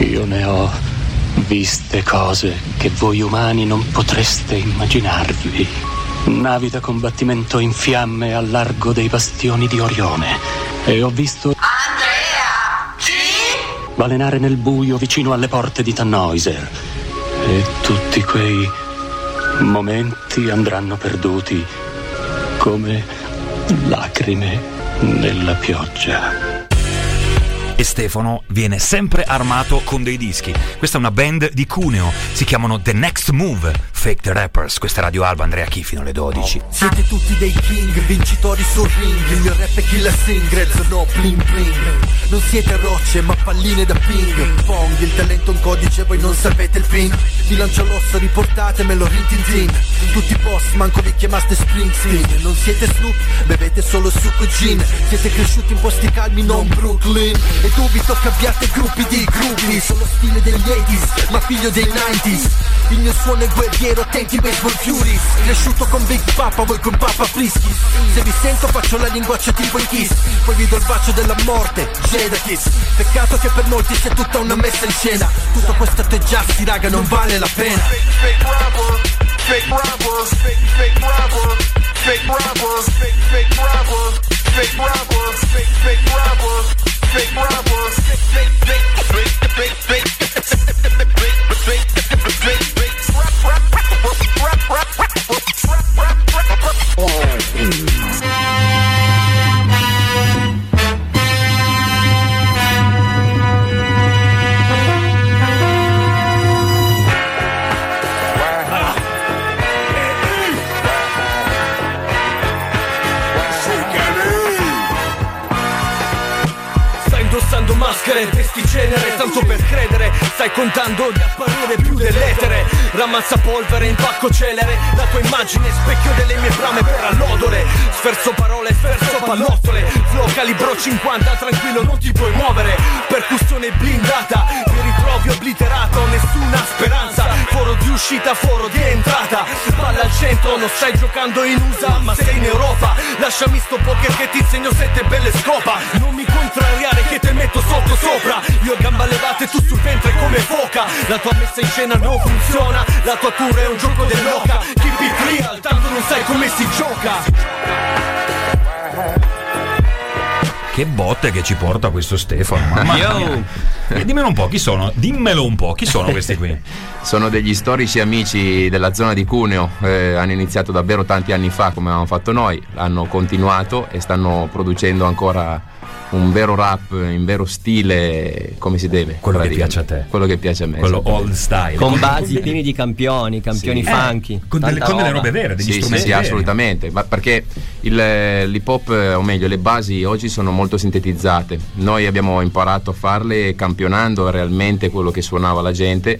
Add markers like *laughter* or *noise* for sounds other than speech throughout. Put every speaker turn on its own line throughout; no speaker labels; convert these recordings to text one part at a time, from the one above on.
Io ne ho viste cose che voi umani non potreste immaginarvi. Navi da combattimento in fiamme al largo dei bastioni di Orione. E ho visto
Andrea! Chi?
balenare nel buio vicino alle porte di Tannhäuser. E tutti quei momenti andranno perduti come lacrime nella pioggia.
E Stefano viene sempre armato con dei dischi. Questa è una band di Cuneo, si chiamano The Next Move, Fake the Rappers. Questa Radio Alba, Andrea Chi fino alle 12.
Siete tutti dei king, vincitori sul ring Il mio rap è killer singles, no bling bling. Non siete rocce ma palline da ping. Pong, il talento è un codice, voi non sapete il pin Vi lancio l'osso, riportatemelo rin tin tin. Tutti boss, manco vi chiamaste Springsteen Non siete Snoop, bevete solo succo gin. Siete cresciuti in posti calmi, non Brooklyn. E dubito che abbiate gruppi di gruppi Sono stile degli 80s, ma figlio dei 90s Il mio suono è guerriero, attenti baseball furies Cresciuto con Big Papa, voi con Papa Frischi? Se vi sento faccio la linguaccia tipo in kiss. Poi vi do il bacio della morte, Jada Kiss. Peccato che per molti sia tutta una messa in scena. Tutto questo atteggiarsi raga non vale la pena.
Fake robber, fake fake fake robber, fake robber, fake fake fake fake fake fake fake fake fake fake
maschere, vesti cenere Tanto per credere, stai contando di apparire più dell'etere. Ramazza polvere in pacco celere La tua immagine specchio delle mie brame per allodole. Sferzo parole, sferzo pallottole Flow calibro 50, tranquillo non ti puoi muovere. Percussione blindata, mi ritrovi obliterato Nessuna speranza, uscita, foro di entrata. Palla al centro, non stai giocando in USA ma sei in Europa. Lasciami sto poker che ti insegno sette belle scopa. Non mi contrariare che te metto sotto sopra. Io gamba levate tu sul ventre come foca. La tua messa in scena non funziona La tua tour è un gioco dell'oca. Keep it real, tanto non sai come si gioca
Che botte che ci porta questo Stefano. Mamma mia. E dimmelo un po', chi sono? Dimmelo un po', chi sono questi qui? *laughs*
Sono degli storici amici della zona di Cuneo, eh, hanno iniziato davvero tanti anni fa come abbiamo fatto noi, hanno continuato e stanno producendo ancora un vero rap in vero stile come si deve.
Quello che piace a te.
Quello che piace a me.
Quello old style.
Con basi pieni di campioni, campioni
Sì.
funky.
Eh, con delle- con delle robe vere, degli
Sì, sì,
strumenti
sì,
veri.
assolutamente, ma perché il- l'hip hop, eh, o meglio, le basi oggi sono molto sintetizzate. Noi abbiamo imparato a farle campionando realmente quello che suonava la gente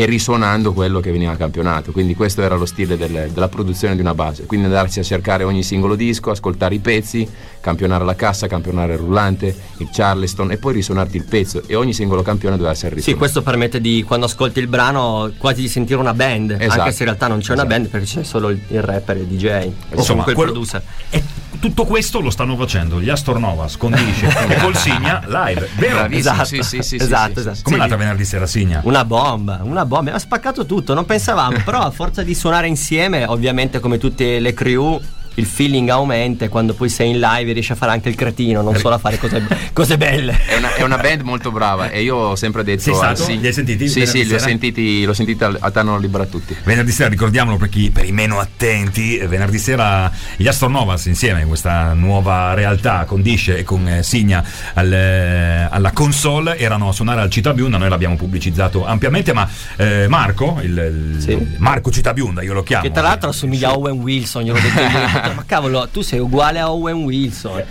e risuonando quello che veniva campionato. Quindi questo era lo stile del- della produzione di una base. Quindi andarsi a cercare ogni singolo disco, ascoltare i pezzi, campionare la cassa, campionare il rullante, il charleston e poi risuonarti il pezzo. E ogni singolo campione deve essere
Sì,
risuonato.
questo permette di, quando ascolti il brano, quasi di sentire una band.
Esatto.
Anche se in realtà non c'è una
Esatto.
band perché c'è solo il, il rapper e il DJ. O
Insomma,
il
quello-
producer.
E tutto questo lo stanno facendo gli Astornovas con Dice *laughs* e col Signa live, vero?
Bravissimo,
Esatto,
sì, sì, sì, sì,
esatto,
sì,
esatto.
sì.
Come
Sì,
l'altra venerdì sera Signa?
Una bomba, una bomba, ha spaccato tutto, non pensavamo, però a forza di suonare insieme, ovviamente come tutte le crew, il feeling aumenta e quando poi sei in live riesci a fare anche il cretino, non solo a fare cose, *laughs* cose belle.
È una, è una band molto brava e io ho sempre detto
Sei stato?
Sig-
Li hai sentiti
Sì, sì, li ho sentiti, l'ho sentita al- a Tano Libera Tutti.
Venerdì sera, ricordiamolo per, chi, per i meno attenti, venerdì sera gli Astornovas insieme in questa nuova realtà con Disce e con eh, Signa al, eh, alla console erano a suonare al Città Biunda, noi l'abbiamo pubblicizzato ampiamente, ma eh, Marco, il, il-
Sì.
Marco Città Biunda, io lo chiamo.
Che tra l'altro assomiglia a Owen Wilson, glielo ho detto *laughs* ma cavolo, tu sei uguale a Owen Wilson.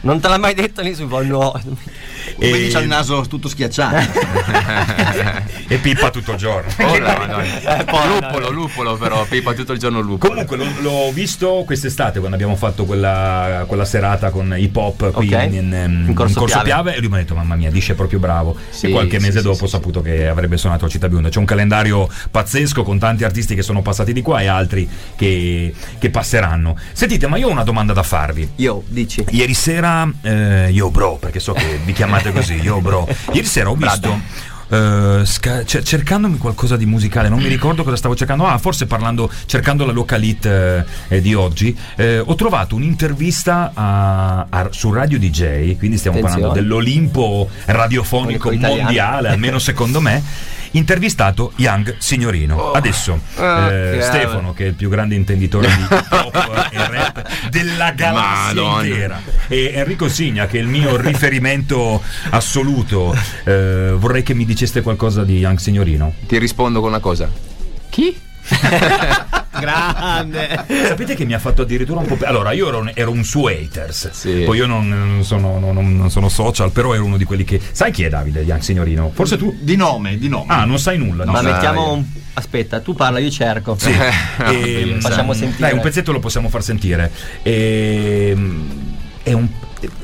Non te l'ha mai detto nessuno, no.
Come dice il naso tutto schiacciato. *laughs*
e Pippa tutto il giorno.
Oh, la Madonna.
Eh, poi-
lupolo, lupolo però, Pippa tutto il giorno lupolo.
Comunque l'ho, l'ho visto quest'estate quando abbiamo fatto quella, quella serata con hip hop qui
Ok.
in, in, ehm,
In Corso
in
Piave.
e lui mi ha detto mamma mia Disce proprio bravo
Sì,
e qualche
sì,
mese
sì,
dopo
sì,
ho
sì.
saputo che avrebbe suonato a Città Bionda c'è un calendario pazzesco con tanti artisti che sono passati di qua e altri che, che passeranno sentite ma io ho una domanda da farvi
Io, dici.
Ieri sera, eh, io bro, perché so che vi chiamate così, io bro. Ieri sera ho visto eh, sca- cer- cercandomi qualcosa di musicale, non mi ricordo cosa stavo cercando. Ah, forse parlando, cercando la localite eh, eh, di oggi, eh, ho trovato un'intervista a- a- su Radio DJ, quindi stiamo
Attenzione.
parlando dell'Olimpo radiofonico mondiale, almeno secondo me. *laughs* Intervistato Young Signorino. Adesso
Ah,
eh, Stefano, che è il più grande intenditore di *laughs* pop e rap della galassia
Madonna.
intera, e Enrico Signa, che è il mio *laughs* riferimento assoluto, eh, vorrei che mi diceste qualcosa di Young Signorino.
Ti rispondo con una cosa. Chi? *laughs*
Grande.
Sapete che mi ha fatto addirittura un po'. pe- Allora, io ero, un- ero un suo haters.
Sì.
Poi io non, non sono, non- non sono social, però ero uno di quelli che. Sai chi è Davide Young Signorino? Forse tu.
Di nome, di nome.
Ah, non sai nulla. no?
Ma
sai.
mettiamo un... Aspetta, tu parla, io cerco.
Sì. *laughs* Ehm,
Facciamo sentire.
Dai, un pezzetto lo possiamo far sentire. Ehm, è, un,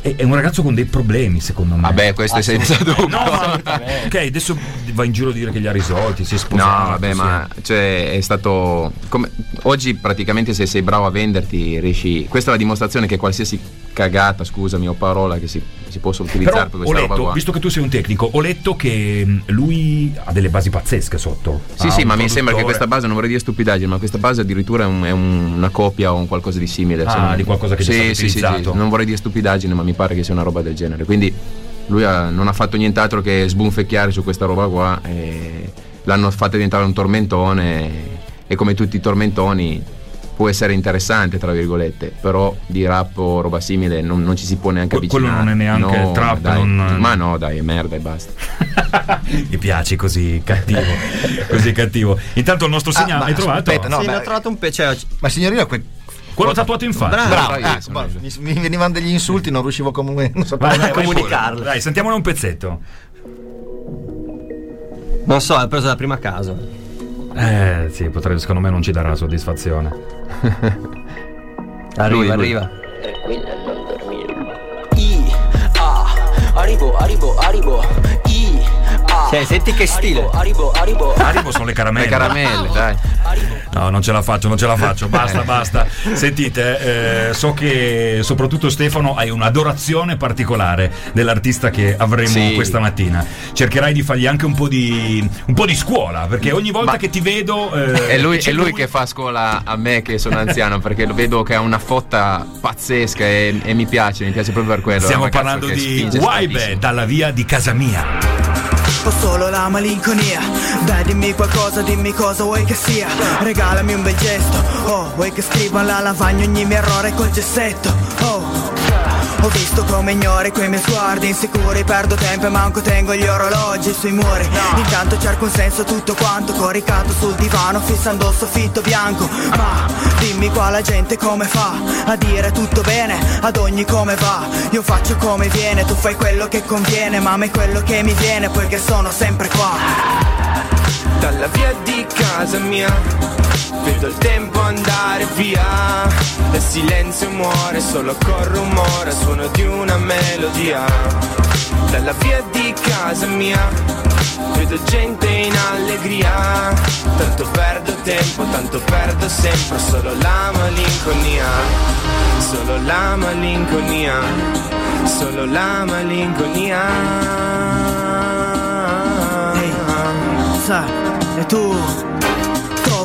è- è un ragazzo con dei problemi, secondo me.
Vabbè, questo è senza dubbio. *laughs*
No, ma, ok, adesso va in giro a dire che li ha risolti, si è sposato.
No, vabbè, ma cioè, è stato. come- oggi praticamente se sei bravo a venderti, riesci. Questa è la dimostrazione che qualsiasi cagata, scusami, o parola che si, si possa utilizzare
Però
per
ho
questa roba
letto,
qua.
visto che tu sei un tecnico, ho letto che lui ha delle basi pazzesche sotto.
Sì, sì, ma mi sembra che questa base, non vorrei dire stupidaggine, ma questa base addirittura è, un- è un- una copia o un qualcosa di simile.
Ah,
non-
di qualcosa che
sì,
è
sì, sì, sì, non vorrei dire stupidaggine, ma mi pare che sia una roba del genere. Quindi lui ha- non ha fatto nient'altro che sbunfecchiare su questa roba qua l'hanno fatta diventare un tormentone e come tutti i tormentoni può essere interessante, tra virgolette, però di rap o roba simile non, non ci si può neanche
Que- quello
avvicinare.
non è neanche
No,
trap,
dai.
non-
Ma no, dai, è merda e basta. *laughs*
Mi piaci così cattivo, *laughs* così cattivo. Intanto il nostro segna
ma
hai trovato?
aspetta, no.
sì,
beh,
ne ho trovato un pezzo.
Ma signorino, que-
Quello tatuato in faccia.
bravo,
bravissimo.
ecco, guarda, mi, mi venivano degli insulti, non riuscivo comunque. Non sapevo
Vai, vai,
come
vai
comunicarlo.
pure. Dai, sentiamone un pezzetto.
Non so, l'ho preso da prima a caso.
Eh, sì, potrebbe, secondo me non ci darà soddisfazione. *laughs*
Arriva,
Lui,
arriva.
I, A, arrivo, arrivo, arrivo. I.
Cioè, senti che stile.
Arrivo, arrivo, arrivo.
Arrivo sono le caramelle.
Le caramelle, dai.
No, non ce la faccio, non ce la faccio, basta, basta. Sentite, eh, so che soprattutto Stefano hai un'adorazione particolare dell'artista che avremo
Sì.
questa mattina. Cercherai di fargli anche un po' di, un po' di scuola, perché ogni volta
Ma-
che ti vedo... eh,
È lui, è lui che fa scuola a me che sono anziano perché lo vedo che ha una fotta pazzesca e, e mi piace, mi piace proprio per quello.
Stiamo
un
parlando di Waibe, dalla via di casa mia.
Ho solo la malinconia. Dai dimmi qualcosa, dimmi cosa vuoi che sia. Regalami un bel gesto Oh, vuoi che scriva alla lavagna ogni mio errore col gessetto Oh ho visto come ignori quei miei sguardi insicuri Perdo tempo e manco tengo gli orologi sui muri. Intanto cerco un senso tutto quanto Coricato sul divano fissando il soffitto bianco. Ma dimmi qua la gente come fa A dire tutto bene ad ogni come va. Io faccio come viene Tu fai quello che conviene Ma a me quello che mi viene Poiché sono sempre qua.
Dalla via di casa mia Vedo il tempo andare via. Il silenzio muore solo col rumore Suono di una melodia. Dalla via di casa mia Vedo gente in allegria. Tanto perdo tempo, tanto perdo sempre Solo la malinconia. Solo la malinconia Solo la malinconia.
Ehi, sa, e tu?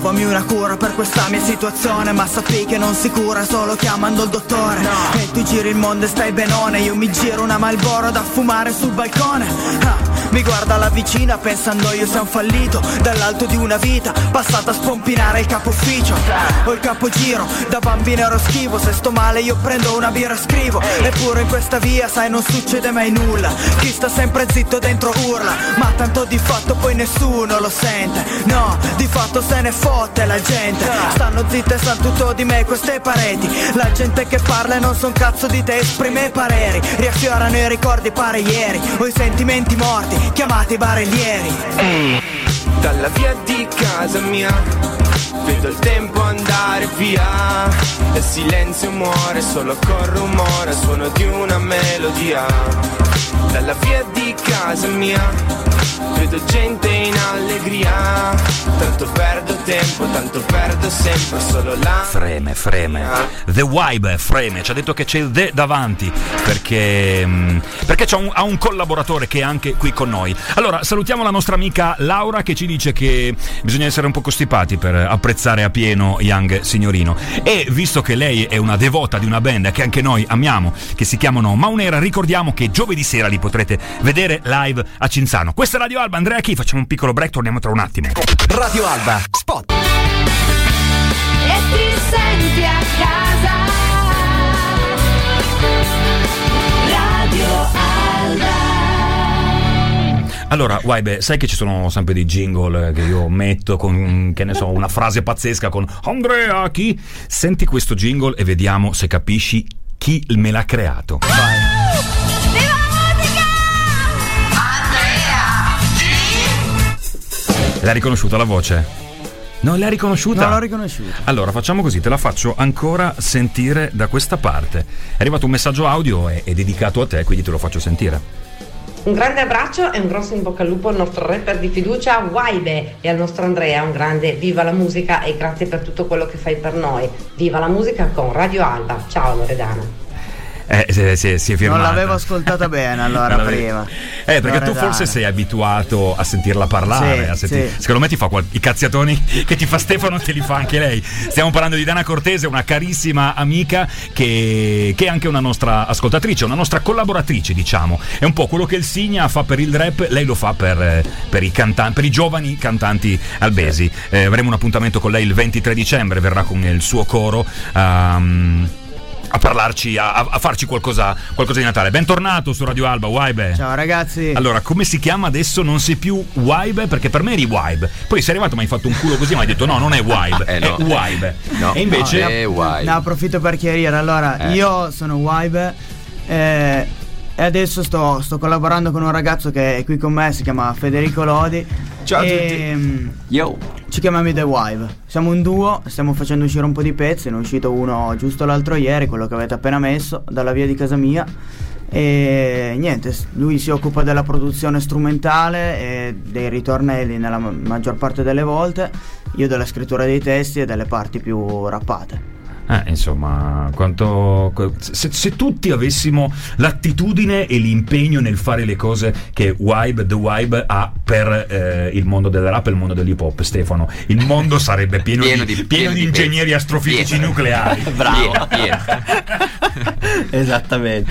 Trovami una cura per questa mia situazione Ma sappi che non si cura solo chiamando il dottore. E tu giri il mondo e stai benone Io mi giro una Malboro da fumare sul balcone. Ah, Mi guarda la vicina pensando io sia un fallito Dall'alto di una vita passata a spompinare il capo ufficio. Ho il capogiro, da bambino ero schivo Se sto male io prendo una birra e scrivo. Eppure in questa via sai non succede mai nulla. Chi sta sempre zitto dentro urla Ma tanto di fatto poi nessuno lo sente. No, di fatto se ne fotte la gente. Stanno zitte e sanno tutto di me queste pareti. La gente che parla e non son cazzo di te esprime pareri. Riaffiorano i ricordi pare ieri. Ho i sentimenti morti chiamati barellieri.
Dalla via di casa mia Vedo il tempo andare via. Il silenzio muore solo col rumore Suono di una melodia. Dalla via di casa mia Vedo gente in allegria Tanto perdo tempo, tanto perdo sempre solo la
Freme, freme. The Vibe freme, ci ha detto che c'è il The davanti perché, mm, perché un- ha un collaboratore che è anche qui con noi. Allora, salutiamo la nostra amica Laura che ci dice che bisogna essere un po' costipati per apprezzare a pieno Young Signorino. E visto che lei è una devota di una band che anche noi amiamo, che si chiamano Maunera, ricordiamo che giovedì sera li potrete vedere live a Cinzano. Questa è Radio Alba, Andrea Chi, facciamo un piccolo break, torniamo tra un attimo.
Radio Alba, spot.
E ti senti a casa Radio Alba
Allora, Waibe, sai che ci sono sempre dei jingle che io metto con, che ne so, una frase pazzesca con Andrea chi? Senti questo jingle e vediamo se capisci chi me l'ha creato. L'hai riconosciuta la voce? Non l'hai riconosciuta?
Non l'ho riconosciuta.
Allora, facciamo così, te la faccio ancora sentire da questa parte. È arrivato un messaggio audio, è, è dedicato a te, quindi te lo faccio sentire.
Un grande abbraccio e un grosso in bocca al lupo al nostro rapper di fiducia Waibe e al nostro Andrea un grande viva la musica e grazie per tutto quello che fai per noi. Viva la musica con Radio Alba. Ciao Loredana.
Eh, si, si- si è
Non
firmata.
l'avevo ascoltata *laughs* bene allora
Non
prima.
Eh, perché tu forse sei abituato a sentirla parlare.
Sì,
a senti-
sì.
Secondo me ti fa qual- i cazziatoni che ti fa Stefano, te li fa anche lei. Stiamo parlando di Dana Cortese, una carissima amica che, che è anche una nostra ascoltatrice, una nostra collaboratrice, diciamo. È un po' quello che il Signa fa per il rap, lei lo fa per, eh, per i, cantan- per i giovani cantanti albesi. Eh, avremo un appuntamento con lei il 23 dicembre, verrà con il suo coro. ehm, a parlarci, a, a farci qualcosa, qualcosa di Natale. Bentornato su Radio Alba, Waibe.
Ciao ragazzi.
Allora, come si chiama adesso? Non sei più Wibe? Perché per me eri Wibe. Poi sei arrivato, mi hai fatto un culo così, ma hai detto no, non è Wibe, *laughs*
Eh, no.
è Wibe.
No,
e invece.
è Wibe.
Ne approfitto per chiarire. Allora,
Eh.
io sono Waibe eh, e adesso sto, sto collaborando con un ragazzo che è qui con me, si chiama Federico Lodi.
Ciao a
e, mm,
Yo.
Ci chiamiamo The Wive. Siamo un duo, stiamo facendo uscire un po' di pezzi. Ne è uscito uno giusto l'altro ieri, quello che avete appena messo, dalla via di casa mia. E niente, lui si occupa della produzione strumentale e dei ritornelli nella ma- maggior parte delle volte, io della scrittura dei testi e delle parti più rappate.
Eh, insomma, quanto. Se, se tutti avessimo l'attitudine e l'impegno nel fare le cose che Wibe, The Wibe ha per eh, il mondo del rap e il mondo dell'hip hop, Stefano, il mondo sarebbe pieno,
Pieno
di,
di-
pieno
pieno
di
di
ingegneri astrofisici
Pieno.
nucleari. *laughs*
Bravo.
Pieno, pieno. *laughs*
Esattamente.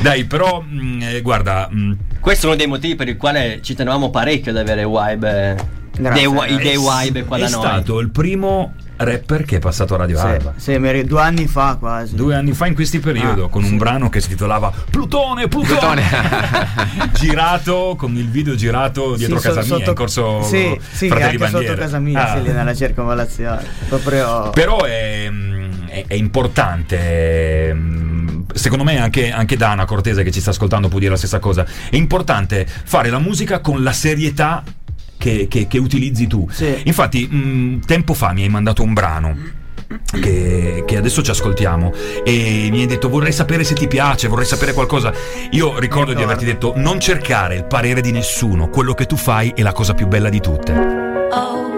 Dai, però, mh, eh, guarda. mh,
Questo è uno dei motivi per il quale ci tenevamo parecchio ad avere Wibe.
Grazie,
dei, i dei
è-
Wibe qua
è
da noi.
stato il primo rapper che è passato a Radio
Sì,
Alba.
sì, due anni fa quasi.
Due anni fa in questo periodo,
Ah,
con un
sì.
brano che si titolava Plutone, Plutone, *laughs* girato con il video girato dietro
Sì,
casa
so-
mia, in corso
Sì, sì,
Fratelli
anche
Bandiera.
sotto casa mia,
Ah.
sì, nella circonvallazione. Proprio.
Però è, mm, è- è importante, mm, secondo me anche, anche Dana Cortese che ci sta ascoltando può dire la stessa cosa, è importante fare la musica con la serietà che, che- che utilizzi tu.
Sì.
Infatti, mm, tempo fa mi hai mandato un brano. Che, che adesso ci ascoltiamo e mi hai detto vorrei sapere se ti piace, vorrei sapere qualcosa. Io ricordo di averti detto non cercare il parere di nessuno, quello che tu fai è la cosa più bella di tutte.
Oh,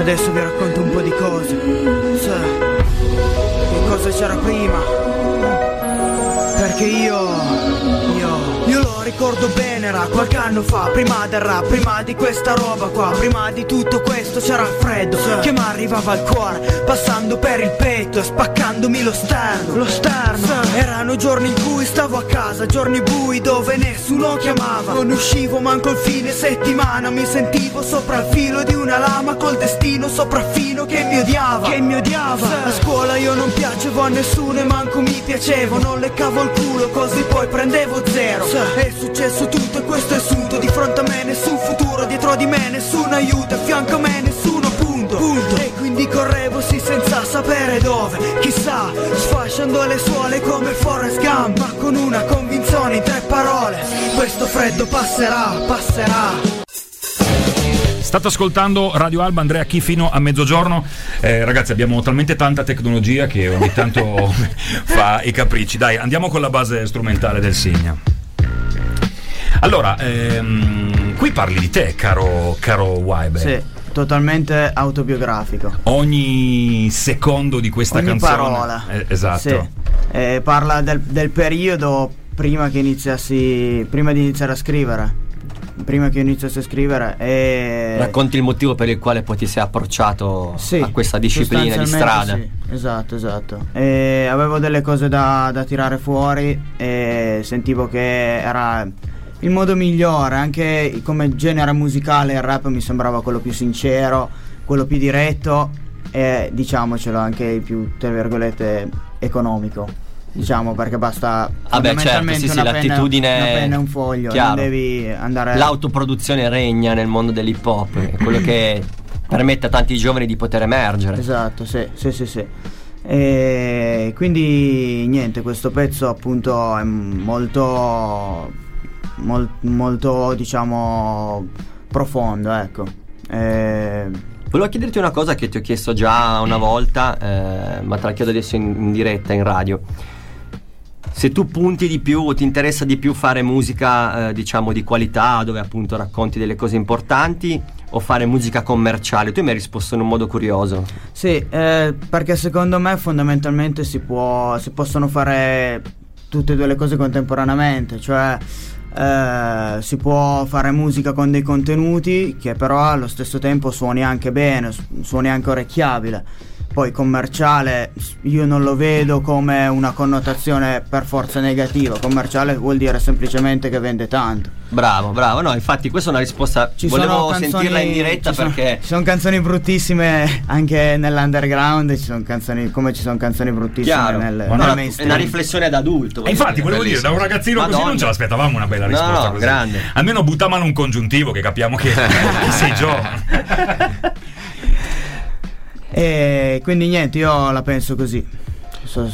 Adesso vi racconto un po' di cose. Sa, che cosa c'era prima? Perché io. Io. Ricordo bene, era qualche anno fa, prima del rap, prima di questa roba qua, prima di tutto questo c'era il freddo che mi arrivava al cuore, passando per il petto e spaccandomi lo sterno. Lo sterno. Erano giorni in cui stavo a casa, giorni bui dove nessuno chiamava. Non uscivo manco il fine settimana, mi sentivo sopra il filo di una lama col destino sopraffino che mi odiava. Che mi odiava. A scuola io non piacevo a nessuno e manco mi piacevo, non leccavo il culo così poi prendevo zero. È successo tutto e questo è sunto, di fronte a me nessun futuro, dietro di me nessun aiuto, a fianco a me nessuno punto. punto. E quindi
quindi correvo sì senza sapere dove Chissà, sfasciando le suole come Forrest Gump Ma con una convinzione in tre parole Questo freddo passerà, passerà
State ascoltando Radio Alba, Andrea qui fino a mezzogiorno. Eh, ragazzi, abbiamo talmente tanta tecnologia che ogni tanto *laughs* fa i capricci. Dai, andiamo con la base strumentale del Signa. Allora, ehm, qui parli di te, caro, caro Wybe.
Sì, totalmente autobiografico.
Ogni secondo di questa
Ogni
canzone.
parola.
Eh, esatto.
Sì. Eh, parla del, del periodo prima che iniziassi. prima di iniziare a scrivere. Prima che io iniziassi a scrivere e.
Racconti il motivo per il quale poi ti sei approcciato
Sì,
a questa disciplina di strada.
sì, esatto, esatto. E avevo delle cose da, da tirare fuori e sentivo che era il modo migliore, anche come genere musicale il rap mi sembrava quello più sincero, quello più diretto e diciamocelo anche il più, tra virgolette, economico. Diciamo perché basta
Vabbè, certo, sì, sì,
una penna-
l'attitudine
una penna e un foglio,
chiaro.
non devi andare
L'autoproduzione regna nel mondo dell'hip hop, è quello che permette a tanti giovani di poter emergere.
Esatto, sì, sì, sì, sì. E quindi niente, questo pezzo appunto è molto, mol- molto diciamo profondo, ecco. E-
Volevo chiederti una cosa che ti ho chiesto già una volta, eh, ma te la chiedo adesso in, in diretta, in radio. Se tu punti di più, ti interessa di più fare musica, eh, diciamo, di qualità, dove appunto racconti delle cose importanti, o fare musica commerciale? Tu mi hai risposto in un modo curioso.
Sì, eh, perché secondo me fondamentalmente si, può, si possono fare tutte e due le cose contemporaneamente, cioè eh, si può fare musica con dei contenuti che però allo stesso tempo suoni anche bene, su- suoni anche orecchiabile. Poi commerciale io non lo vedo come una connotazione per forza negativa, commerciale vuol dire semplicemente che vende tanto.
Bravo, bravo. No, infatti questa è una risposta.
Ci
volevo
sono canzoni-
sentirla in diretta
ci sono-
perché.
ci sono canzoni bruttissime anche nell'underground, ci sono canzoni come ci sono canzoni bruttissime
Chiaro,
nel, nel
no, è
mainstream.
una riflessione da adulto.
E infatti, volevo dire, da un ragazzino così non ce l'aspettavamo una bella risposta
no,
così.
grande.
Almeno buttamano un congiuntivo che capiamo che, che *laughs* *laughs* sei giovane. *laughs*
E quindi niente, io la penso così.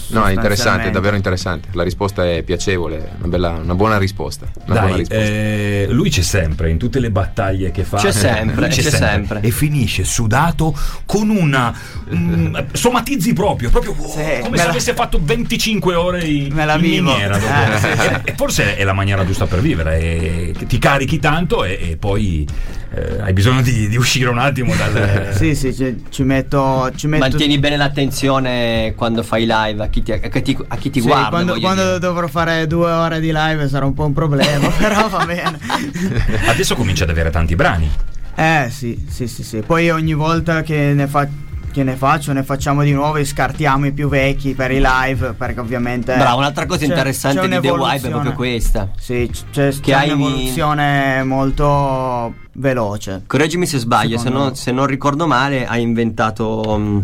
No, è interessante, è davvero interessante. La risposta è piacevole, una, bella- una buona risposta. Una buona
Dai,
risposta.
eh, lui c'è sempre in tutte le battaglie che fa.
C'è sempre,
Lui
c'è sempre.
E finisce sudato con una. mm, somatizzi proprio, proprio wow, come
me
se
la-
avesse fatto 25 ore in,
Me la
in
vivo.
miniera.
Eh, sì, sì.
E- forse è la maniera giusta per vivere. e ti carichi tanto e, e poi eh, hai bisogno di, di uscire un attimo dal. *laughs*
Sì, sì, ci, ci metto. Ci metto
Mantieni bene l'attenzione quando fai live a chi ti, a chi, a chi ti
Sì,
guarda.
quando, quando dovrò fare due ore di live sarà un po' un problema, *laughs* però va bene. *laughs*
Adesso comincia ad avere tanti brani.
Eh sì, sì, sì, sì. Poi ogni volta che ne, fa- che ne faccio, ne facciamo di nuovo e scartiamo i più vecchi per i live, perché ovviamente...
Bravo, un'altra cosa
c'è-
interessante
c'è
di The Vibe è proprio questa.
Sì, c- c'è,
Che
c'è
hai-
un'evoluzione molto veloce.
Correggimi se sbaglio, se,
me.
se non ricordo male, hai inventato mm,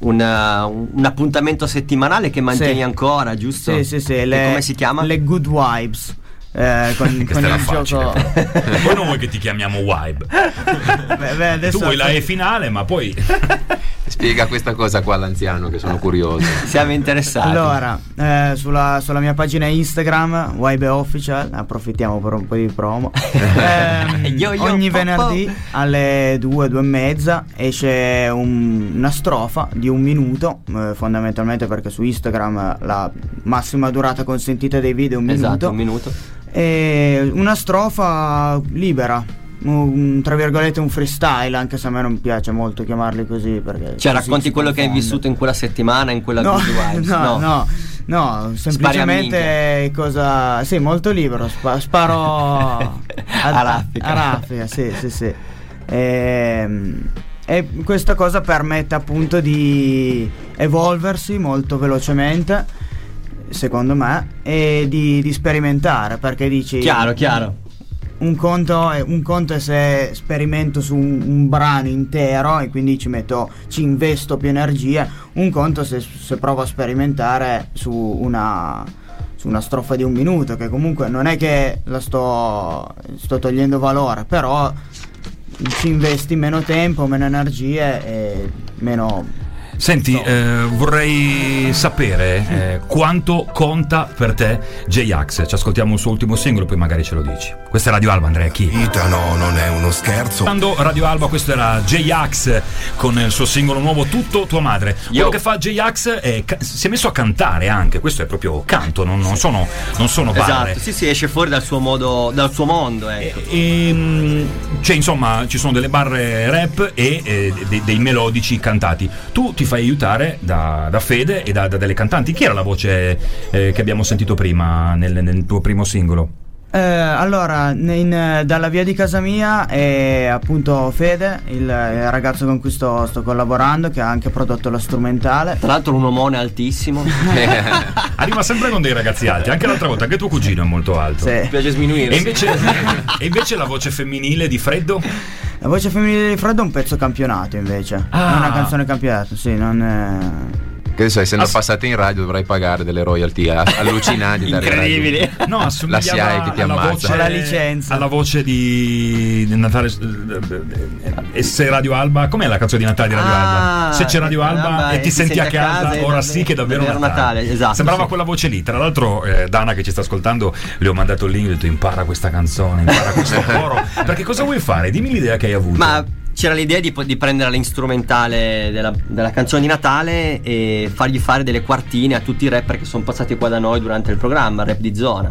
una- un, un appuntamento settimanale che mantieni
Sì.
ancora, giusto?
Sì, sì, sì. Le,
come si chiama?
Le Good Vibes. Eh, con, *laughs* con il gioco...
Poi non vuoi che ti chiamiamo Vibe. *laughs*
Beh, beh,
Tu vuoi la E finale, ma poi. *laughs*
Spiega questa cosa qua all'anziano che sono curioso. *laughs*
Siamo interessati.
Allora, eh, sulla, sulla mia pagina Instagram, YB Official, approfittiamo per un po' di promo. *laughs* Ehm,
Yo, yo,
ogni
po, po.
venerdì alle 2, 2 e mezza esce un- una strofa di un minuto, eh, fondamentalmente perché su Instagram la massima durata consentita dei video è un
Esatto,
minuto.
un minuto.
E una strofa libera. Un, tra virgolette un freestyle anche se a me non piace molto chiamarli così perché
Cioè,
così
racconti quello che hai vissuto in quella settimana, in quella
No,
Good Vibes. *laughs*
no, no, no, semplicemente cosa. Sì, molto libero. spa- sparo *laughs* a,
A raffica.
a raffica, sì, sì, sì. Ehm, E, questa cosa permette appunto di evolversi molto velocemente, secondo me, e di, di sperimentare perché dici.
Chiaro, chiaro.
Un conto, è, un conto è se sperimento su un, un brano intero e quindi ci metto, ci investo più energie. Un conto se, se provo a sperimentare su una, su una strofa di un minuto, che comunque non è che la sto, sto togliendo valore, però ci investi meno tempo, meno energie e meno
Senti, eh, vorrei sapere eh, quanto conta per te J-Ax. Ci ascoltiamo il suo ultimo singolo, poi magari ce lo dici. Questa è Radio Alba, Andrea. Chi?
Italo non è uno scherzo.
Quando Radio Alba, questo era J-Ax con il suo singolo nuovo Tutto tua madre. Quello che fa J-Ax è ca- si è messo a cantare anche. Questo è proprio canto, non, non sono, non sono barre.
Esatto, sì, sì, esce fuori dal suo modo, dal suo mondo, ecco.
E, mm, cioè, insomma, ci sono delle barre rap e eh, de- dei melodici cantati. Tu ti fai aiutare da, da Fede e da, da delle cantanti. Chi era la voce eh, che abbiamo sentito prima nel, nel tuo primo singolo?
Eh, allora, in- dalla via di casa mia è appunto Fede, il, il ragazzo con cui sto, sto collaborando, che ha anche prodotto lo strumentale.
Tra l'altro un omone altissimo. *laughs*
Arriva sempre con dei ragazzi alti. Anche l'altra volta, anche tuo cugino è molto alto.
Sì.
Mi piace sminuirsi.
E invece, e invece la voce femminile di Freddo?
La voce femminile di Freddo è un pezzo campionato invece.
Ah.
È una canzone campionato, sì, non è...
Che adesso essendo passate in radio dovrai pagare delle royalty *laughs* a- allucinanti radio.
No,
La SIAE che ti
alla
ammazza.
voce,
La licenza.
alla voce di Natale eh, e se Radio Alba com'è la canzone di Natale di Radio
Ah,
Alba se c'è Radio Alba
Alba
e ti senti a casa,
e
ora sì che è davvero,
davvero Natale, esatto,
sembrava
sì.
quella voce lì tra l'altro eh, Dana che ci sta ascoltando le ho mandato il link e ho detto impara questa canzone impara questo *laughs* coro perché cosa vuoi fare dimmi l'idea che hai avuto
Ma c'era l'idea di, di prendere l'instrumentale della, della canzone di Natale e fargli fare delle quartine a tutti i rapper che sono passati qua da noi durante il programma, rap di zona.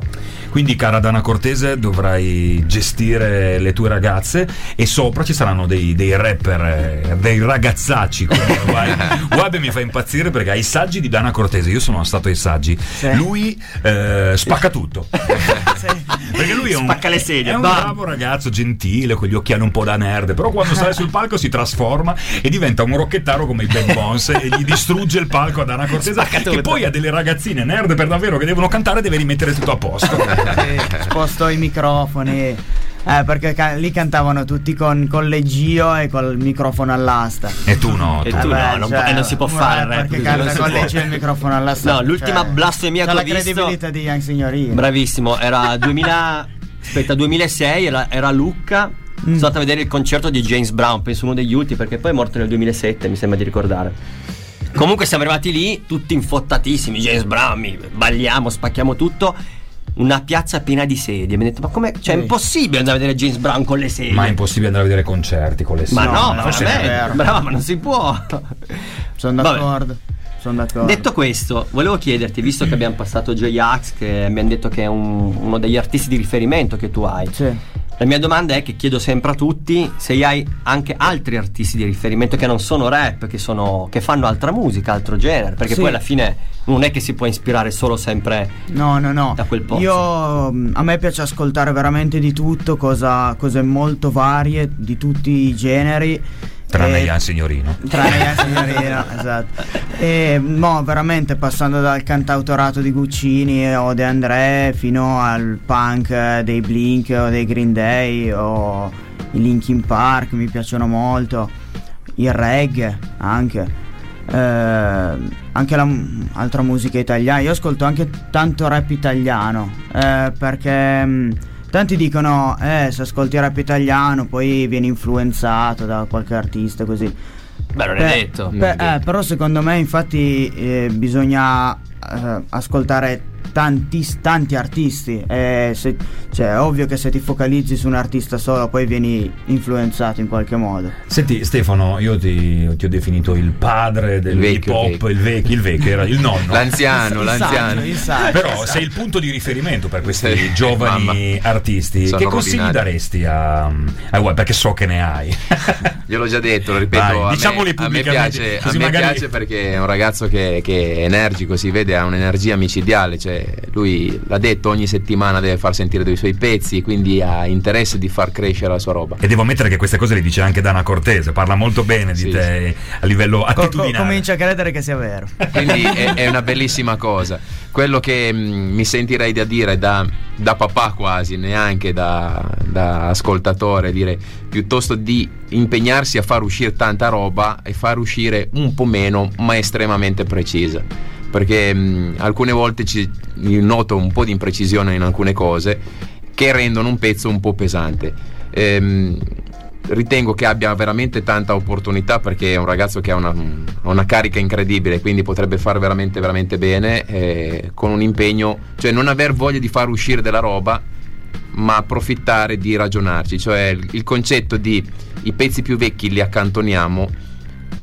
Quindi, cara Dana Cortese, dovrai gestire le tue ragazze e sopra ci saranno dei, dei rapper, eh, dei ragazzacci. *laughs* Web mi fa impazzire perché ha i saggi di Dana Cortese. Io sono stato ai saggi. Lui eh, spacca tutto. *laughs* Perché lui è un,
Spacca le sedie,
è un bravo ragazzo, gentile, con gli occhiali un po' da nerd. Però quando *laughs* sale sul palco si trasforma e diventa un rocchettaro come i Bad Bones e gli distrugge il palco a Dana Cortese.
Spacca
Che
tutto.
poi ha delle ragazzine nerd per davvero che devono cantare deve rimettere tutto a posto. *laughs*
Sposto i microfoni. Eh, perché ca- lì cantavano tutti con, con leggio e col microfono all'asta.
E tu no.
E
tu.
tu
Vabbè,
no, non,
cioè,
e non si può
un
fare rap così,
canta
non
con
può.
leggio e il microfono all'asta.
No, l'ultima blasfemia
c'ha
che ho
la
visto-
credibilità di Young Signorina.
Bravissimo, era 2000, aspetta, 2006, era, era a Lucca. Sono andato a vedere il concerto di James Brown, penso uno degli ultimi, perché poi è morto nel 2007, mi sembra di ricordare. Comunque siamo arrivati lì, tutti infottatissimi, James Brown, mi- balliamo, spacchiamo tutto. Una piazza piena di sedie. Mi ha detto, ma com'è? Cioè, è impossibile andare a vedere James Brown con le sedie.
Ma è impossibile andare a vedere concerti con le
Ma
sedie.
no,
no,
forse
non è vero.
brava, ma non si può.
Sono
Vabbè.
d'accordo. Sono d'accordo.
Detto questo, volevo chiederti, visto che abbiamo passato J-Ax, che mi hanno detto che è un- uno degli artisti di riferimento che tu hai.
Sì.
La mia domanda è che chiedo sempre a tutti se hai anche altri artisti di riferimento che non sono rap, che, sono, che fanno altra musica, altro genere, perché
Sì.
poi alla fine non è che si può ispirare solo sempre
No, no, no.
da quel posto.
Io mh, a me piace ascoltare veramente di tutto, cosa- cose molto varie, di tutti i generi.
Tranne
E-
Ian Signorino.
Tranne Ian *laughs* Signorino, esatto. E mo, veramente passando dal cantautorato di Guccini o De André fino al punk eh, dei Blink o dei Green Day o i Linkin Park mi piacciono molto. Il reggae anche. Eh, anche la m- altra musica italiana. Io ascolto anche tanto rap italiano eh, perché mh, tanti dicono eh, se ascolti rap italiano poi vieni influenzato da qualche artista così.
Beh, non è
Beh,
detto.
eh, però secondo me infatti eh, bisogna eh, ascoltare tanti, tanti artisti. eh, se- cioè, è ovvio che se ti focalizzi su un artista solo poi vieni influenzato in qualche modo.
Senti Stefano, io ti, ti ho definito il padre del
Il
hip
vecchio,
hop,
il vecchio.
il vecchio, era il nonno. *laughs*
L'anziano,
Il
l'anziano.
saggio, il saggio.
Però sei il punto di riferimento per questi
Sì, *laughs*
giovani
mamma.
artisti.
Sono
che consigli daresti a, a Web? Perché so che ne hai. *laughs*
Gliel'ho già detto, lo ripeto.
Vai,
a, me,
diciamoli
a me
pubblicamente,
piace, a me
magari-
piace perché è un ragazzo che, che è energico, si vede, ha un'energia micidiale. Cioè, lui l'ha detto, ogni settimana deve far sentire dei suoi pezzi, quindi ha interesse di far crescere la sua roba.
E devo ammettere che queste cose le dice anche Dana Cortese, parla molto bene di
Sì,
te a livello
Co- co-
attitudinale.
comincio a credere che sia vero. *laughs*
Quindi è, è una bellissima cosa. Quello che mm, mi sentirei da dire da, da papà quasi, neanche da, da ascoltatore, dire piuttosto di impegnarsi a far uscire tanta roba e far uscire un po' meno, ma estremamente precisa. Perché mm, alcune volte ci noto un po' di imprecisione in alcune cose che rendono un pezzo un po' pesante. Ehm, ritengo che abbia veramente tanta opportunità perché è un ragazzo che ha una, una carica incredibile, quindi potrebbe fare veramente, veramente bene eh, con un impegno, cioè non aver voglia di far uscire della roba, ma approfittare di ragionarci, cioè il, il concetto di i pezzi più vecchi li accantoniamo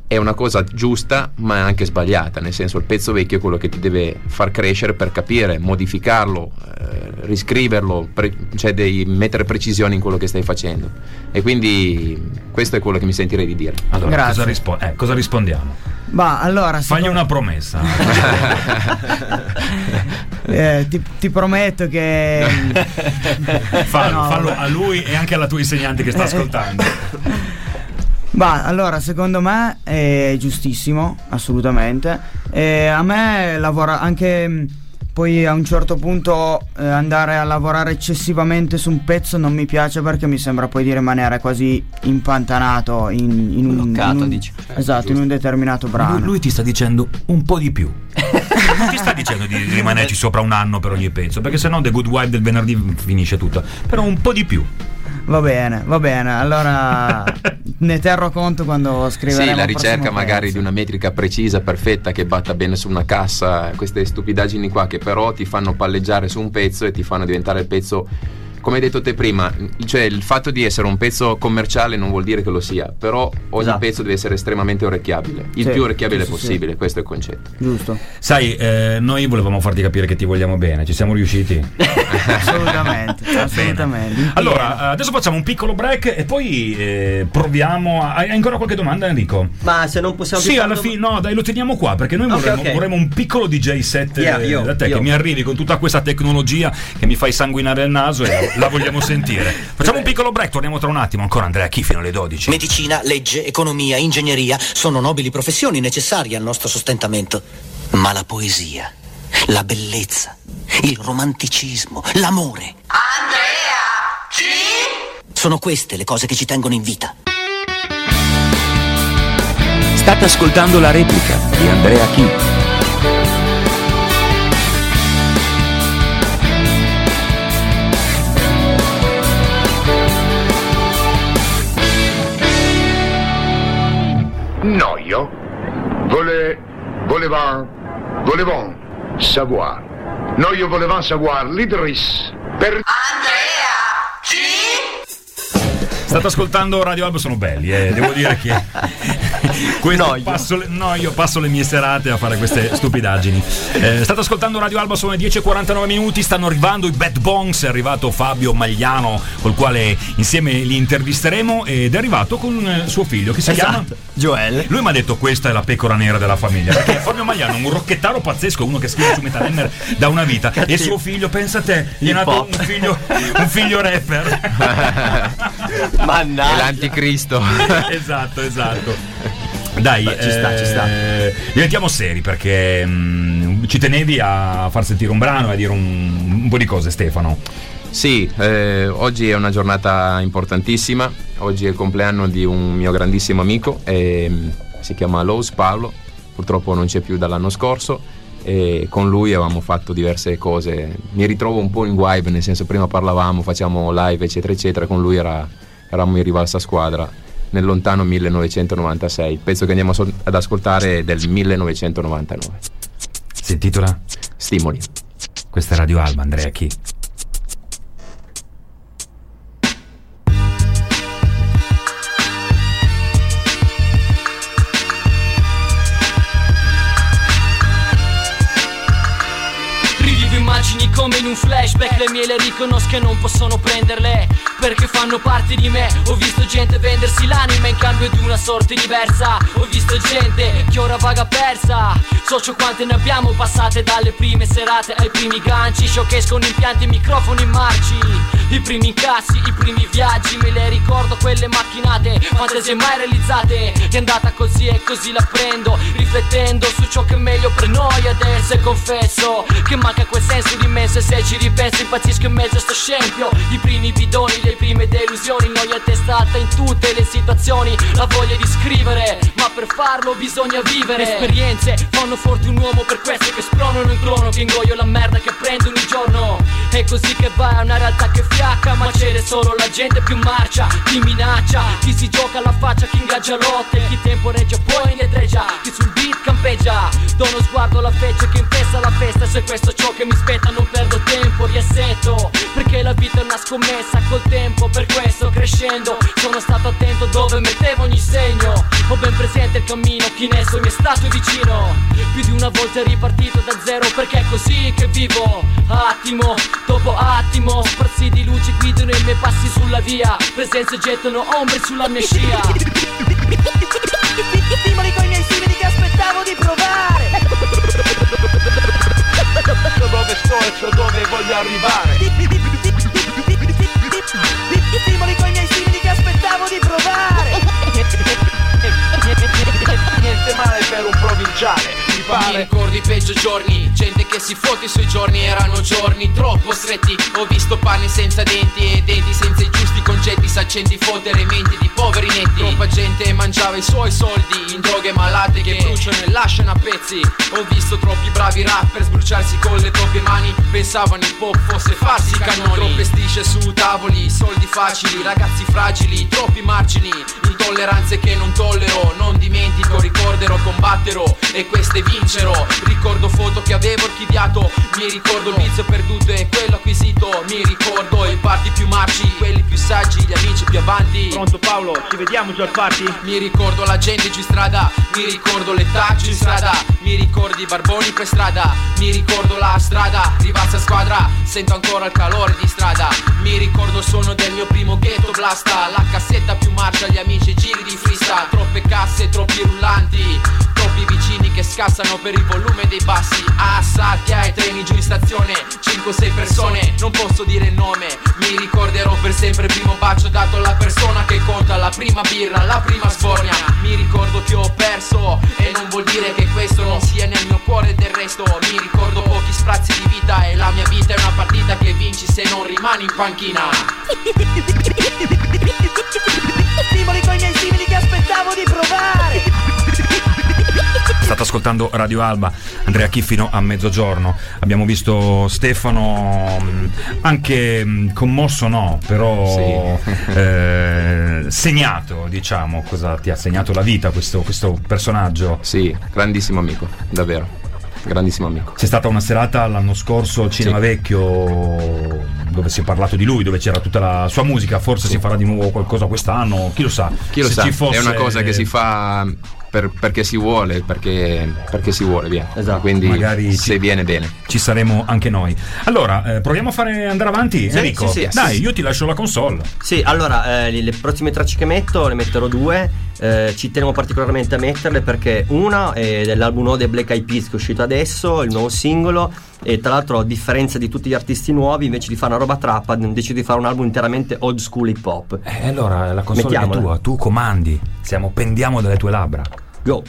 è una cosa giusta ma è anche sbagliata, nel senso il pezzo vecchio è quello che ti deve far crescere per capire, modificarlo, eh, riscriverlo, pre- cioè devi mettere precisione in quello che stai facendo. E quindi questo è quello che mi sentirei di dire.
Allora,
Grazie.
cosa, rispo- eh, cosa rispondiamo?
Ma allora,
Fagli
secondo-
una promessa. *laughs* *laughs*
eh, ti, ti prometto che...
fallo,
No,
fallo a lui e anche alla tua insegnante che sta
Eh,
ascoltando. *laughs*
Ma allora, secondo me è giustissimo, assolutamente. E a me lavora anche mh, poi a un certo punto eh, andare a lavorare eccessivamente su un pezzo non mi piace perché mi sembra poi di rimanere quasi impantanato in, in un,
Bloccato,
in un-
dici.
Esatto, in un determinato brano.
Lui, lui ti sta dicendo un po' di più. Non *laughs* ti sta dicendo di rimanerci sopra un anno per ogni pezzo, perché sennò The Good Wife del venerdì finisce tutto. Però un po' di più.
Va bene, va bene. Allora *laughs* ne terrò conto quando scriveremo
Sì, la ricerca magari
pezzo.
di una metrica precisa, perfetta, che batta bene su una cassa, queste stupidaggini qua che però ti fanno palleggiare su un pezzo e ti fanno diventare il pezzo, come hai detto te prima, cioè il fatto di essere un pezzo commerciale non vuol dire che lo sia, però ogni
Esatto.
pezzo deve essere estremamente orecchiabile, il
Sì,
più orecchiabile
sì, sì,
possibile, questo è il concetto.
Giusto.
Sai, eh, noi volevamo farti capire che ti vogliamo bene, ci siamo riusciti? *laughs*
Assolutamente, assolutamente.
Allora, eh, adesso facciamo un piccolo break e poi eh, proviamo. a- Hai ancora qualche domanda, Enrico?
Ma se non possiamo
Sì,
fare
alla fine, no, dai, lo teniamo qua perché noi
Ok,
vorremmo,
ok.
vorremmo un piccolo DJ set eh,
Yeah, io,
da te
io.
che mi arrivi con tutta questa tecnologia che mi fai sanguinare il naso e *laughs* la, vogliamo sentire. Facciamo un piccolo break, torniamo tra un attimo. Ancora Andrea Chi fino alle 12.
Medicina, legge, economia, ingegneria sono nobili professioni necessarie al nostro sostentamento. Ma la poesia, la bellezza, il romanticismo, l'amore. Andrea! Chi? Sono queste le cose che ci tengono in vita.
State ascoltando la replica di Andrea Chi.
Noio. Vole, volevant, volevant savoir. Noio volevant savoir l'Idris. Per...
State ascoltando Radio Alba, sono belli, eh. devo dire che *laughs* passo le, no, io passo le mie serate a fare queste stupidaggini. Eh, state ascoltando Radio Alba, sono le 10.49 minuti, stanno arrivando i Bad Bongs, è arrivato Fabio Magliano col quale insieme li intervisteremo ed è arrivato con eh, suo figlio che si
Esatto,
chiama
Joel.
Lui mi ha detto questa è la pecora nera della famiglia, perché *laughs* Fabio Magliano è un rocchettaro pazzesco, uno che scrive su Metal Hammer da una vita e suo figlio, pensa a te, gli è nato un figlio, un figlio rapper. *laughs*
Mannaggia.
È l'anticristo. *laughs*
esatto, esatto. Dai,
Beh, ci sta, ci sta.
eh, diventiamo seri perché mm, ci tenevi a far sentire un brano e a dire un, un po' di cose, Stefano.
Sì, eh, oggi è una giornata importantissima, oggi è il compleanno di un mio grandissimo amico, ehm, si chiama Lowe's Paolo, purtroppo non c'è più dall'anno scorso e con lui avevamo fatto diverse cose, mi ritrovo un po' in vibe, nel senso prima parlavamo, facciamo live eccetera eccetera, con lui era, eravamo in rivalsa squadra nel lontano 1996, il pezzo che andiamo ad ascoltare è del 1999.
Si intitola?
Stimoli.
Questa è Radio Alba, Andrea Chi.
Le mie le riconosco e non possono prenderle Perché fanno parte di me. Ho visto gente vendersi l'anima in cambio di una sorte diversa. Ho visto gente che ora vaga persa. Socio quante ne abbiamo passate dalle prime serate ai primi ganci. Show che escono impianti e microfoni marci. I primi incassi, i primi viaggi Me le ricordo quelle macchinate Fantasie mai realizzate. È andata così e così la prendo Riflettendo su ciò che è meglio per noi. Adesso E confesso che manca quel senso di immenso E se ci ripenso impazzisco in mezzo a sto scempio. I primi bidoni, le prime delusioni. Noia testata in tutte le situazioni. La voglia di scrivere Ma per farlo bisogna vivere. Esperienze fanno forte un uomo Per questo che spronano il trono. Che ingoio la merda che prendo ogni giorno. È così che va, è una realtà che fiacca. Ma c'è solo la gente più marcia Chi minaccia, chi si gioca alla faccia Chi ingaggia lotte, chi temporeggia poi indietreggia Chi sul beat campeggia. Do uno sguardo alla feccia che infesta la festa. Se questo è ciò che mi spetta non perdo tempo Riassetto, perché la vita è una scommessa Col tempo, per questo crescendo. Sono stato attento dove mettevo ogni segno. Ho ben presente il cammino, chi in esso mi è stato vicino. Più di una volta è ripartito da zero Perché è così che vivo. Attimo, dopo attimo Sparsi di luce guidano i miei passi sulla via. Presenze gettano ombre sulla mia scia *laughs*
dove sto e so dove voglio arrivare.
Stimoli con i miei simili che aspettavo di provare.
Niente male per un provinciale Mi pare.
ricordo i peggio giorni Gente che si fotte sui giorni Erano giorni troppo stretti. Ho visto panni senza denti E denti senza i giusti concetti. Saccenti fottere menti di poveri netti. Troppa gente mangiava i suoi soldi In droghe malate che bruciano e lasciano a pezzi. Ho visto troppi bravi rapper Sbruciarsi con le proprie mani. Pensavano il pop fosse farsi i canoni Troppe strisce su tavoli Soldi facili, ragazzi fragili Troppi margini. Intolleranze che non tollero Non dimentico, ricorderò, combatterò E queste vincerò. Ricordo foto che avevo archiviato. Mi ricordo il vizio perduto e quello acquisito. Mi ricordo i parti più marci Quelli più saggi, gli amici più avanti.
Pronto Paolo, ci vediamo già al party?
mi ricordo la gente giù in strada, mi ricordo le taxi in strada, mi ricordo i barboni per strada, mi ricordo la strada, rivazza squadra, sento ancora il calore di strada, mi ricordo il suono del mio primo ghetto blasta, la cassetta più marcia, gli amici giri di freestyle, troppe casse, troppi rullanti, troppi vicini che scassano per il volume dei bassi, assalti ai treni giù in stazione, 5-6 persone, non posso dire il nome, mi ricorderò per sempre il primo bacio dato alla persona che conta, la prima birra, la prima sbornia, mi ricordo che ho perso e non vuol dire che questo non sia nel mio cuore. Del resto, mi ricordo pochi sprazzi di vita e la mia vita è una partita che vinci se non rimani in panchina. *laughs*
Stimoli i miei simili che aspettavo di provare
State ascoltando Radio Alba, Andrea Chiffino a mezzogiorno. Abbiamo visto Stefano mh, anche mh, commosso, no, però eh, segnato, diciamo, cosa ti ha segnato la vita questo, questo personaggio.
Sì, grandissimo amico, davvero. Grandissimo amico.
C'è stata una serata l'anno scorso al Cinema Vecchio dove si è parlato di lui, dove c'era tutta la sua musica, forse si farà di nuovo qualcosa quest'anno, chi lo sa.
Chi lo
Se
sa,
ci fosse-
è una cosa che si fa per- perché si vuole, perché, perché si vuole, via. Quindi
Esatto. Magari
se
ci-
viene bene.
Ci saremo anche noi. Allora, eh, proviamo a fare andare avanti,
Sì,
Enrico.
sì, sì.
Dai, io ti lascio la console.
Sì, allora, eh, le- le prossime tracce che metto, ne metterò due. eh, ci tenevo particolarmente a metterle perché una è dell'album Ode Black Eyed Peas che è uscito adesso, il nuovo singolo. E tra l'altro, a differenza di tutti gli artisti nuovi, invece di fare una roba trappa, ho deciso di fare un album interamente old school hip hop.
E Eh, allora la console è
Mettiamola.
tua, tu comandi. Siamo pendiamo dalle tue labbra.
Go.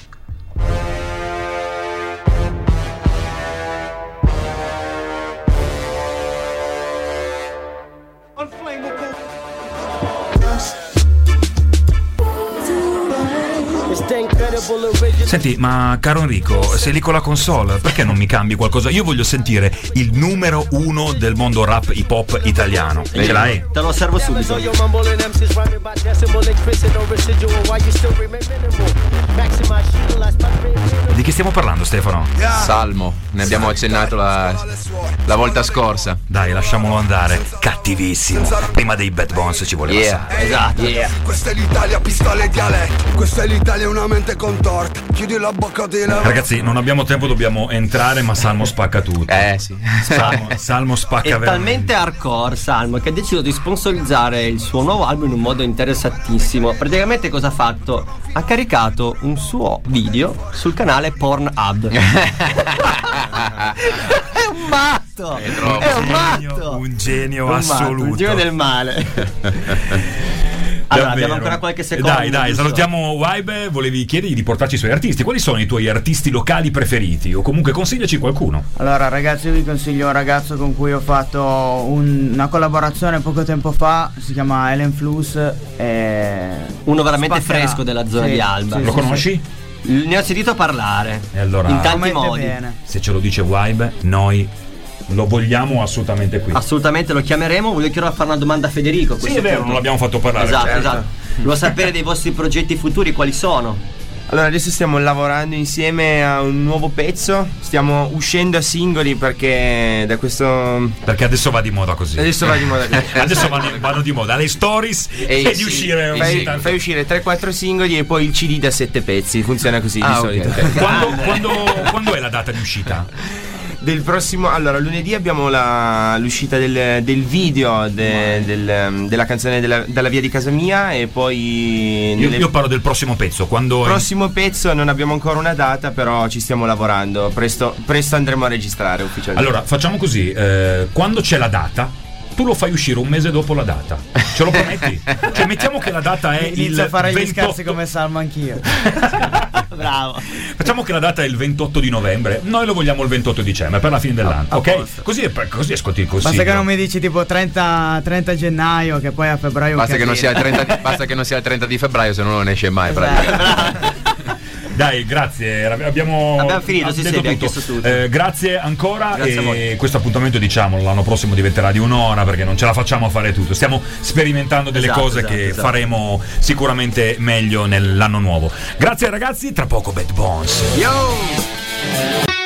Senti, ma caro Enrico, sei lì con la console, perché non mi cambi qualcosa? Io voglio sentire il numero uno del mondo rap hip hop italiano. Ce l'hai?
Te lo servo subito.
Di chi stiamo parlando, Stefano?
Salmo, ne abbiamo accennato la, la volta scorsa.
Dai, lasciamolo andare. Cattivissimo. Prima dei Bad Bones ci voleva
Yeah, esatto.
Yeah.
Questa è l'Italia, pistola e dialetto Questa è l'Italia, una mente contorta Chiudi la bocca di la
Ragazzi, non abbiamo tempo, dobbiamo entrare, ma Salmo spacca tutto.
Eh sì.
Salmo, Salmo spacca
È
veramente.
talmente hardcore Salmo che ha deciso di sponsorizzare il suo nuovo album in un modo interessantissimo. Praticamente cosa ha fatto? Ha caricato un suo video sul canale Pornhub. *laughs* È un matto! È, un
genio,
matto!
un genio
Un matto,
assoluto.
Un genio del male. *laughs* Allora,
Davvero.
abbiamo ancora qualche secondo.
Dai, dai,
giusto?
salutiamo Waibe. Volevi chiedergli di portarci i suoi artisti. Quali sono i tuoi artisti locali preferiti? O comunque consigliaci qualcuno.
Allora ragazzi io vi consiglio un ragazzo con cui ho fatto un- una collaborazione poco tempo fa, si chiama Ellen Flus. E
Uno veramente
spaccherà.
fresco della zona
Sì,
di Alba.
sì,
Lo
sì,
conosci?
Ne ho sentito parlare.
E allora,
In tanti modi.
bene.
se ce lo dice Waibe, noi lo vogliamo assolutamente qui.
Assolutamente lo chiameremo. Voglio chiedere a fare una domanda a Federico.
Sì, è vero,
punto.
non l'abbiamo fatto parlare.
Esatto,
certo.
esatto. Volevo sapere dei vostri progetti futuri quali sono.
Allora, adesso stiamo lavorando insieme a un nuovo pezzo. Stiamo uscendo a singoli perché da questo.
Perché adesso va di moda così.
Adesso va di moda così. *laughs*
adesso vanno, vanno di moda le stories e,
E
di uscire ogni
fai,
tanto.
fai uscire 3-4 singoli e poi il CD da 7 pezzi. Funziona così
Ah,
di
ok,
solito.
Quando, *laughs* quando- quando è la data di uscita?
Del prossimo, allora, lunedì abbiamo la- l'uscita del, del video de- del- della canzone della, dalla via di casa mia e poi
Io,
nelle-
io parlo del prossimo pezzo. Quando è-
prossimo pezzo non abbiamo ancora una data, però ci stiamo lavorando. Presto, presto andremo a registrare ufficialmente.
Allora, facciamo così: eh, quando c'è la data, tu lo fai uscire un mese dopo la data. Ce lo prometti? *laughs* cioè, mettiamo che la data è il
Inizio a fare gli
28
scherzi come Salma anch'io. *laughs*
Bravo.
Facciamo che la data è il 28 di novembre, noi lo vogliamo il 28 dicembre per la fine dell'anno,
a
ok? Così, è- così ascolti il consiglio.
Basta che non mi dici tipo 30, 30 gennaio, che poi a febbraio.
Basta che, non sia il
casino.
30 di, basta che non sia il 30 di febbraio, se no non esce mai. praticamente. *laughs*
Dai, grazie. Abbiamo,
Abbiamo finito, sì, sì,
detto
abbiamo
tutto.
tutto.
Eh, grazie ancora.
Grazie
e questo appuntamento, diciamo, l'anno prossimo diventerà di un'ora perché non ce la facciamo a fare tutto. Stiamo sperimentando delle
Esatto,
cose
esatto,
che
esatto.
faremo sicuramente meglio nell'anno nuovo. Grazie ragazzi, tra poco Bad Bones.
Yo!